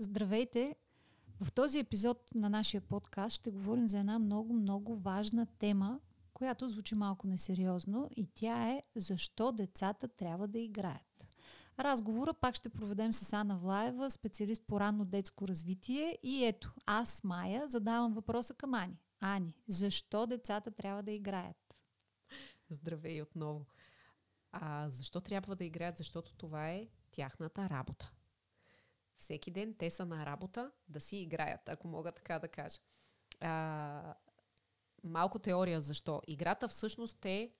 Здравейте! В този епизод на нашия подкаст ще говорим за една много, много важна тема, която звучи малко несериозно и тя е защо децата трябва да играят. Разговора пак ще проведем с Ана Влаева, специалист по ранно детско развитие и ето, аз, Майя, задавам въпроса към Ани. Ани, защо децата трябва да играят? Здравей отново. А защо трябва да играят? Защото това е тяхната работа. Всеки ден те са на работа да си играят, ако мога така да кажа. А, малко теория защо. Играта всъщност е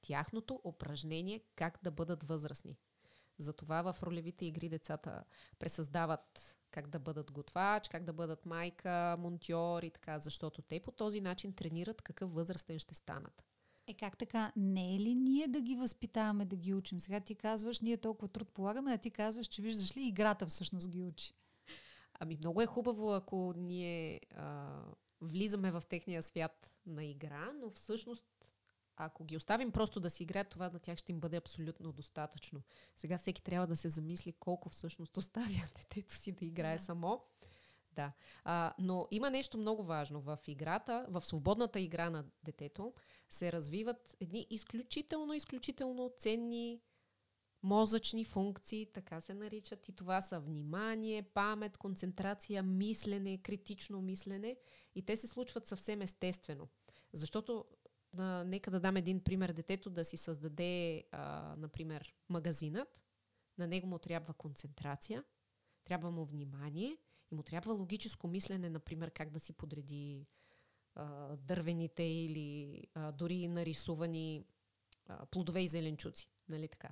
тяхното упражнение как да бъдат възрастни. Затова в ролевите игри децата пресъздават как да бъдат готвач, как да бъдат майка, монтьор и така, защото те по този начин тренират какъв възрастен ще станат. Е как така? Не е ли ние да ги възпитаваме, да ги учим? Сега ти казваш, ние толкова труд полагаме, а ти казваш, че виждаш ли, играта всъщност ги учи. Ами много е хубаво, ако ние а, влизаме в техния свят на игра, но всъщност ако ги оставим просто да си играят, това на тях ще им бъде абсолютно достатъчно. Сега всеки трябва да се замисли колко всъщност оставя детето си да играе да. само. Да. А, но има нещо много важно. В играта, в свободната игра на детето, се развиват едни изключително, изключително ценни мозъчни функции, така се наричат. И това са внимание, памет, концентрация, мислене, критично мислене. И те се случват съвсем естествено. Защото а, нека да дам един пример. Детето да си създаде, а, например, магазинът. На него му трябва концентрация, трябва му внимание и му трябва логическо мислене, например, как да си подреди а, дървените или а, дори нарисувани а, плодове и зеленчуци. Нали така?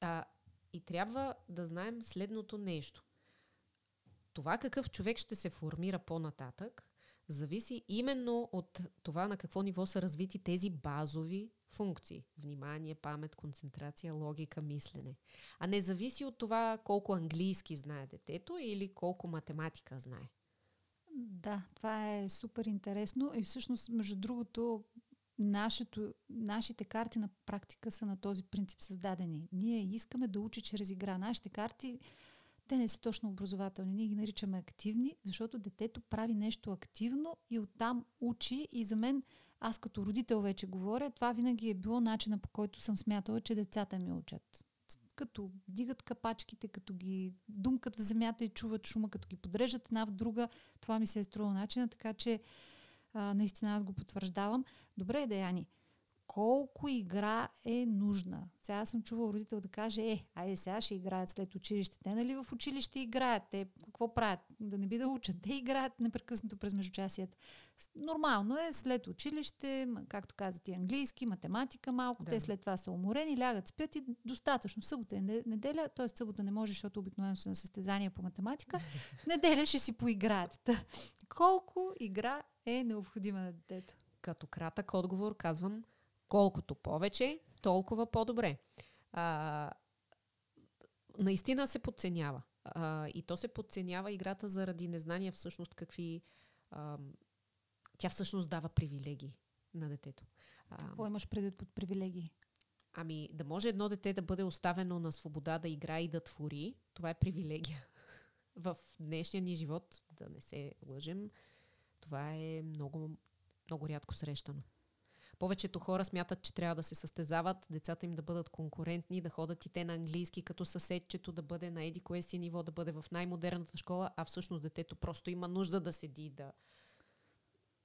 А, и трябва да знаем следното нещо. Това какъв човек ще се формира по-нататък, зависи именно от това на какво ниво са развити тези базови функции. Внимание, памет, концентрация, логика, мислене. А не зависи от това колко английски знае детето или колко математика знае. Да, това е супер интересно и всъщност, между другото, нашето, нашите карти на практика са на този принцип създадени. Ние искаме да учи чрез игра. Нашите карти те не са точно образователни. Ние ги наричаме активни, защото детето прави нещо активно и оттам учи. И за мен, аз като родител вече говоря, това винаги е било начина по който съм смятала, че децата ми учат. Като дигат капачките, като ги думкат в земята и чуват шума, като ги подреждат една в друга, това ми се е струва начина, така че а, наистина аз го потвърждавам. Добре, Даяни, колко игра е нужна. Сега съм чувал родител да каже, е, айде сега ще играят след училище. Те нали в училище играят? Те какво правят? Да не би да учат. Те играят непрекъснато през междучасията. Нормално е след училище, както казват и английски, математика малко, да. те след това са уморени, лягат, спят и достатъчно. Събота е неделя, т.е. събота не може, защото обикновено са на състезания по математика. Неделя ще си поиграят. Колко игра е необходима на детето? Като кратък отговор казвам Колкото повече, толкова по-добре. А, наистина се подценява. А, и то се подценява играта заради незнание всъщност какви... А, тя всъщност дава привилегии на детето. Какво имаш предвид под привилегии? Ами, да може едно дете да бъде оставено на свобода да играе и да твори, това е привилегия. В днешния ни живот, да не се лъжем, това е много, много рядко срещано. Повечето хора смятат, че трябва да се състезават, децата им да бъдат конкурентни, да ходят и те на английски като съседчето, да бъде на еди кое си ниво, да бъде в най-модерната школа, а всъщност детето просто има нужда да седи да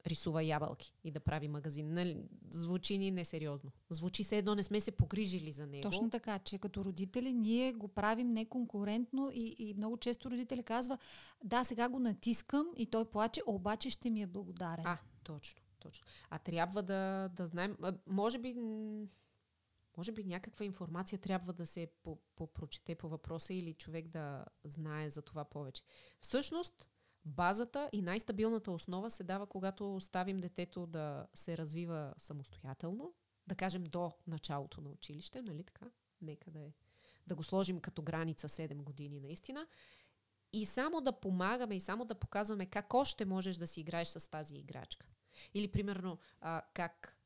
рисува ябълки и да прави магазин. Нали, звучи ни несериозно. Звучи се едно, не сме се погрижили за него. Точно така, че като родители ние го правим неконкурентно и, и много често родители казва, да, сега го натискам и той плаче, обаче ще ми е благодарен. А, точно. Точно. А трябва да, да знаем, може би, може би някаква информация трябва да се попрочете по въпроса или човек да знае за това повече. Всъщност, базата и най-стабилната основа се дава, когато оставим детето да се развива самостоятелно, да кажем до началото на училище, нали така? Нека да, е, да го сложим като граница 7 години наистина. И само да помагаме и само да показваме как още можеш да си играеш с тази играчка. Или, примерно, а, как,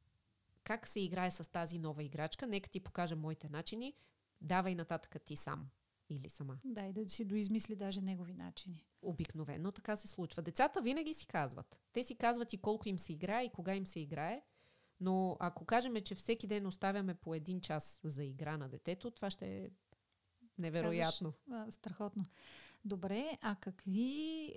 как се играе с тази нова играчка. Нека ти покажа моите начини. Давай нататък ти сам. или сама. Да, и да си доизмисли даже негови начини. Обикновено така се случва. Децата винаги си казват. Те си казват и колко им се играе и кога им се играе. Но ако кажем, че всеки ден оставяме по един час за игра на детето, това ще е невероятно. Казваш, а, страхотно. Добре, а какви,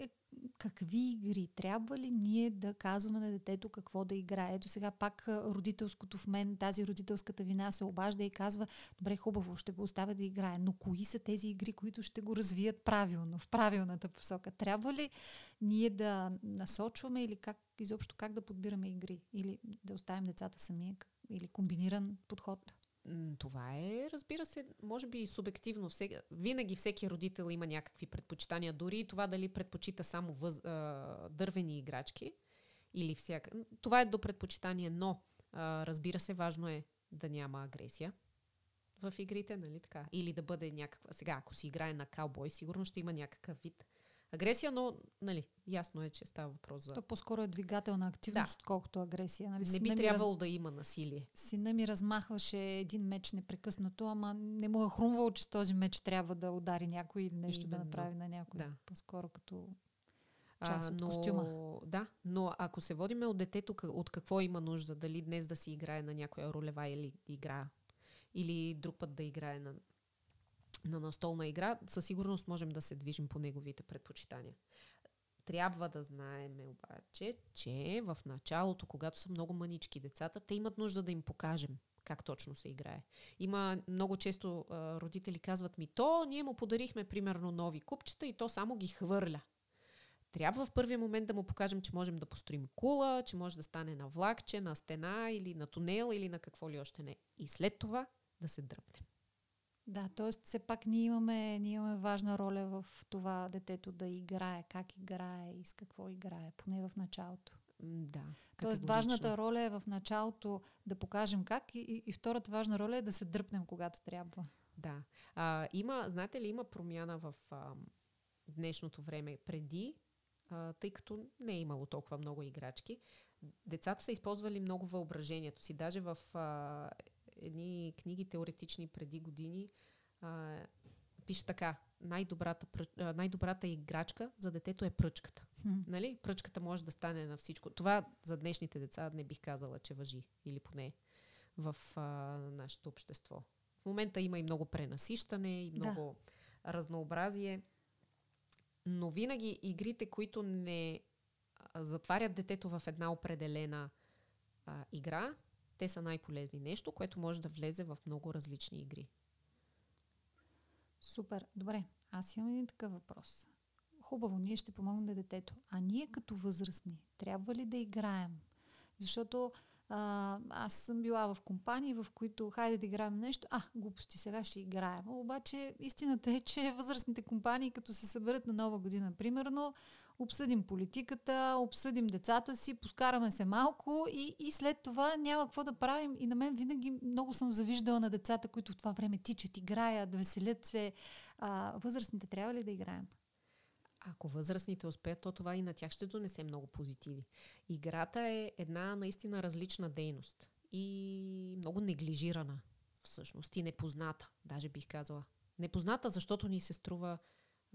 какви игри? Трябва ли ние да казваме на детето какво да играе? Ето сега пак родителското в мен, тази родителската вина се обажда и казва, добре, хубаво, ще го оставя да играе, но кои са тези игри, които ще го развият правилно, в правилната посока? Трябва ли ние да насочваме или как, изобщо как да подбираме игри? Или да оставим децата сами? Или комбиниран подход? Това е, разбира се, може би субективно. Всеки, винаги всеки родител има някакви предпочитания. Дори и това дали предпочита само въз, дървени играчки или всяка. Това е до предпочитание, но разбира се, важно е да няма агресия в игрите, нали така? Или да бъде някаква... Сега, ако си играе на каубой, сигурно ще има някакъв вид агресия, но нали, ясно е, че става въпрос за... То по-скоро е двигателна активност, да. колкото агресия. Нали? Не би трябвало раз... да има насилие. Сина ми размахваше един меч непрекъснато, ама не му е хрумвало, че с този меч трябва да удари някой или нещо Именно. да направи на някой. Да. По-скоро като част а, от но, костюма. Да, но ако се водиме от детето, от какво има нужда, дали днес да си играе на някоя ролева или игра, или друг път да играе на на настолна игра, със сигурност можем да се движим по неговите предпочитания. Трябва да знаем обаче, че в началото, когато са много манички децата, те имат нужда да им покажем как точно се играе. Има много често а, родители казват ми, то ние му подарихме примерно нови купчета и то само ги хвърля. Трябва в първия момент да му покажем, че можем да построим кула, че може да стане на влакче, на стена или на тунел или на какво ли още не. И след това да се дръпнем. Да, т.е. все пак ние имаме, ние имаме важна роля в това детето да играе, как играе и с какво играе, поне в началото. Да. Тоест важната роля е в началото да покажем как и, и, втората важна роля е да се дръпнем, когато трябва. Да. А, има, знаете ли, има промяна в а, днешното време. Преди, а, тъй като не е имало толкова много играчки, децата са използвали много въображението си. Даже в а, едни книги теоретични преди години а, пише така. Най-добрата, най-добрата играчка за детето е пръчката. Mm. Нали? Пръчката може да стане на всичко. Това за днешните деца не бих казала, че въжи. Или поне в а, нашето общество. В момента има и много пренасищане, и много да. разнообразие. Но винаги игрите, които не затварят детето в една определена а, игра, те са най-полезни. Нещо, което може да влезе в много различни игри. Супер. Добре. Аз имам един такъв въпрос. Хубаво, ние ще помогнем на детето. А ние като възрастни, трябва ли да играем? Защото а, аз съм била в компании, в които хайде да играем нещо, а, глупости, сега ще играем. Обаче истината е, че възрастните компании, като се съберат на нова година, примерно, обсъдим политиката, обсъдим децата си, поскараме се малко и, и след това няма какво да правим. И на мен винаги много съм завиждала на децата, които в това време тичат, играят, веселят се. А, възрастните трябва ли да играем? Ако възрастните успеят, то това и на тях ще донесе много позитиви. Играта е една наистина различна дейност и много неглижирана всъщност и непозната, даже бих казала. Непозната, защото ни се струва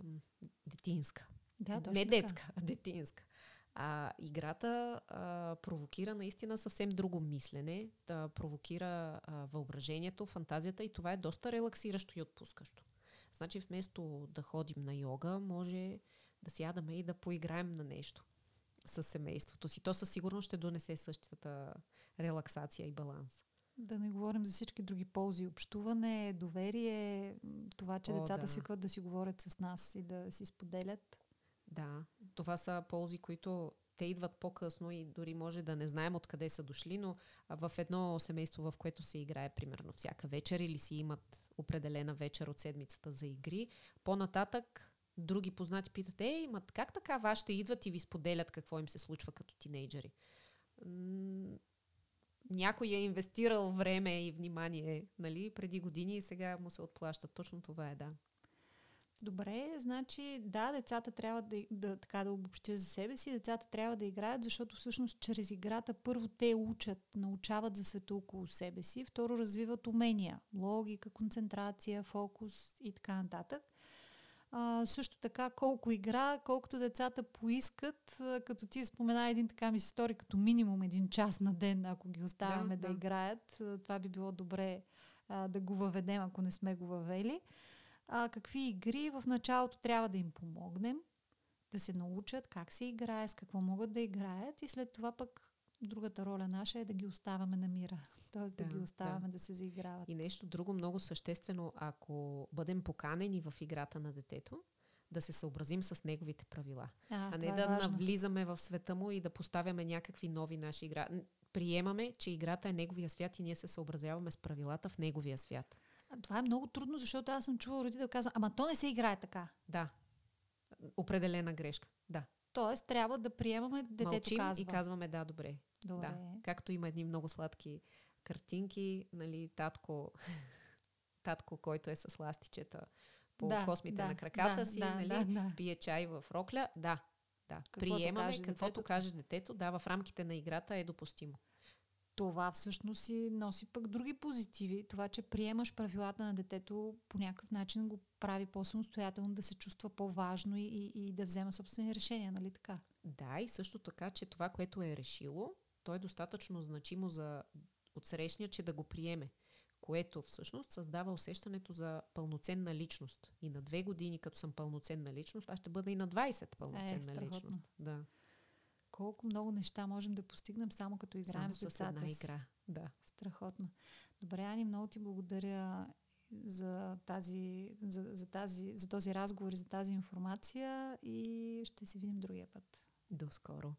м- детинска. Да, точно Не детска, а детинска. А играта а, провокира наистина съвсем друго мислене, да провокира а, въображението, фантазията и това е доста релаксиращо и отпускащо. Значи вместо да ходим на йога, може да сядаме и да поиграем на нещо с семейството си. То със сигурност ще донесе същата релаксация и баланс. Да не говорим за всички други ползи. Общуване, доверие, това, че О, децата да. свикват да си говорят с нас и да си споделят. Да, това са ползи, които те идват по-късно и дори може да не знаем откъде са дошли, но в едно семейство, в което се играе примерно всяка вечер или си имат определена вечер от седмицата за игри, по-нататък други познати питат, ей, ма как така вашите идват и ви споделят какво им се случва като тинейджери? някой е инвестирал време и внимание нали, преди години и сега му се отплащат. Точно това е, да. Добре, значи да, децата трябва да, да, така да обобщя за себе си, децата трябва да играят, защото всъщност чрез играта първо те учат, научават за света около себе си, второ развиват умения, логика, концентрация, фокус и така нататък. А, също така, колко игра, колкото децата поискат, като ти спомена един така ми история, като минимум един час на ден, ако ги оставяме да, да, да. играят. Това би било добре а, да го въведем, ако не сме го въвели. А, какви игри в началото трябва да им помогнем, да се научат как се играе, с какво могат да играят и след това пък другата роля наша е да ги оставяме на мира. Тоест да, да ги оставяме да. да се заиграват. И нещо друго много съществено, ако бъдем поканени в играта на детето, да се съобразим с неговите правила. А, а не е да важно. навлизаме в света му и да поставяме някакви нови наши игра. Приемаме, че играта е неговия свят и ние се съобразяваме с правилата в неговия свят. Това е много трудно, защото аз съм чувала родител каза, ама то не се играе така. Да. Определена грешка. Да. Тоест, трябва да приемаме детето Мълчим казва. и казваме да, добре. добре. Да. Както има едни много сладки картинки, нали, татко, татко, който е с ластичета по да, космите да, на краката да, си, да, нали, да, да. пие чай в рокля. Да, да. Каквото Приемаме каже каквото детето. каже детето, да, в рамките на играта е допустимо това всъщност си носи пък други позитиви. Това, че приемаш правилата на детето по някакъв начин го прави по-самостоятелно, да се чувства по-важно и, и, и да взема собствени решения, нали така? Да, и също така, че това, което е решило, то е достатъчно значимо за отсрещния, че да го приеме. Което всъщност създава усещането за пълноценна личност. И на две години, като съм пълноценна личност, аз ще бъда и на 20 пълноценна е, личност. Да колко много неща можем да постигнем само като играем само с децата. Една игра. Да. Страхотно. Добре, Ани, много ти благодаря за, тази, за, за, тази, за този разговор и за тази информация и ще се видим другия път. До скоро.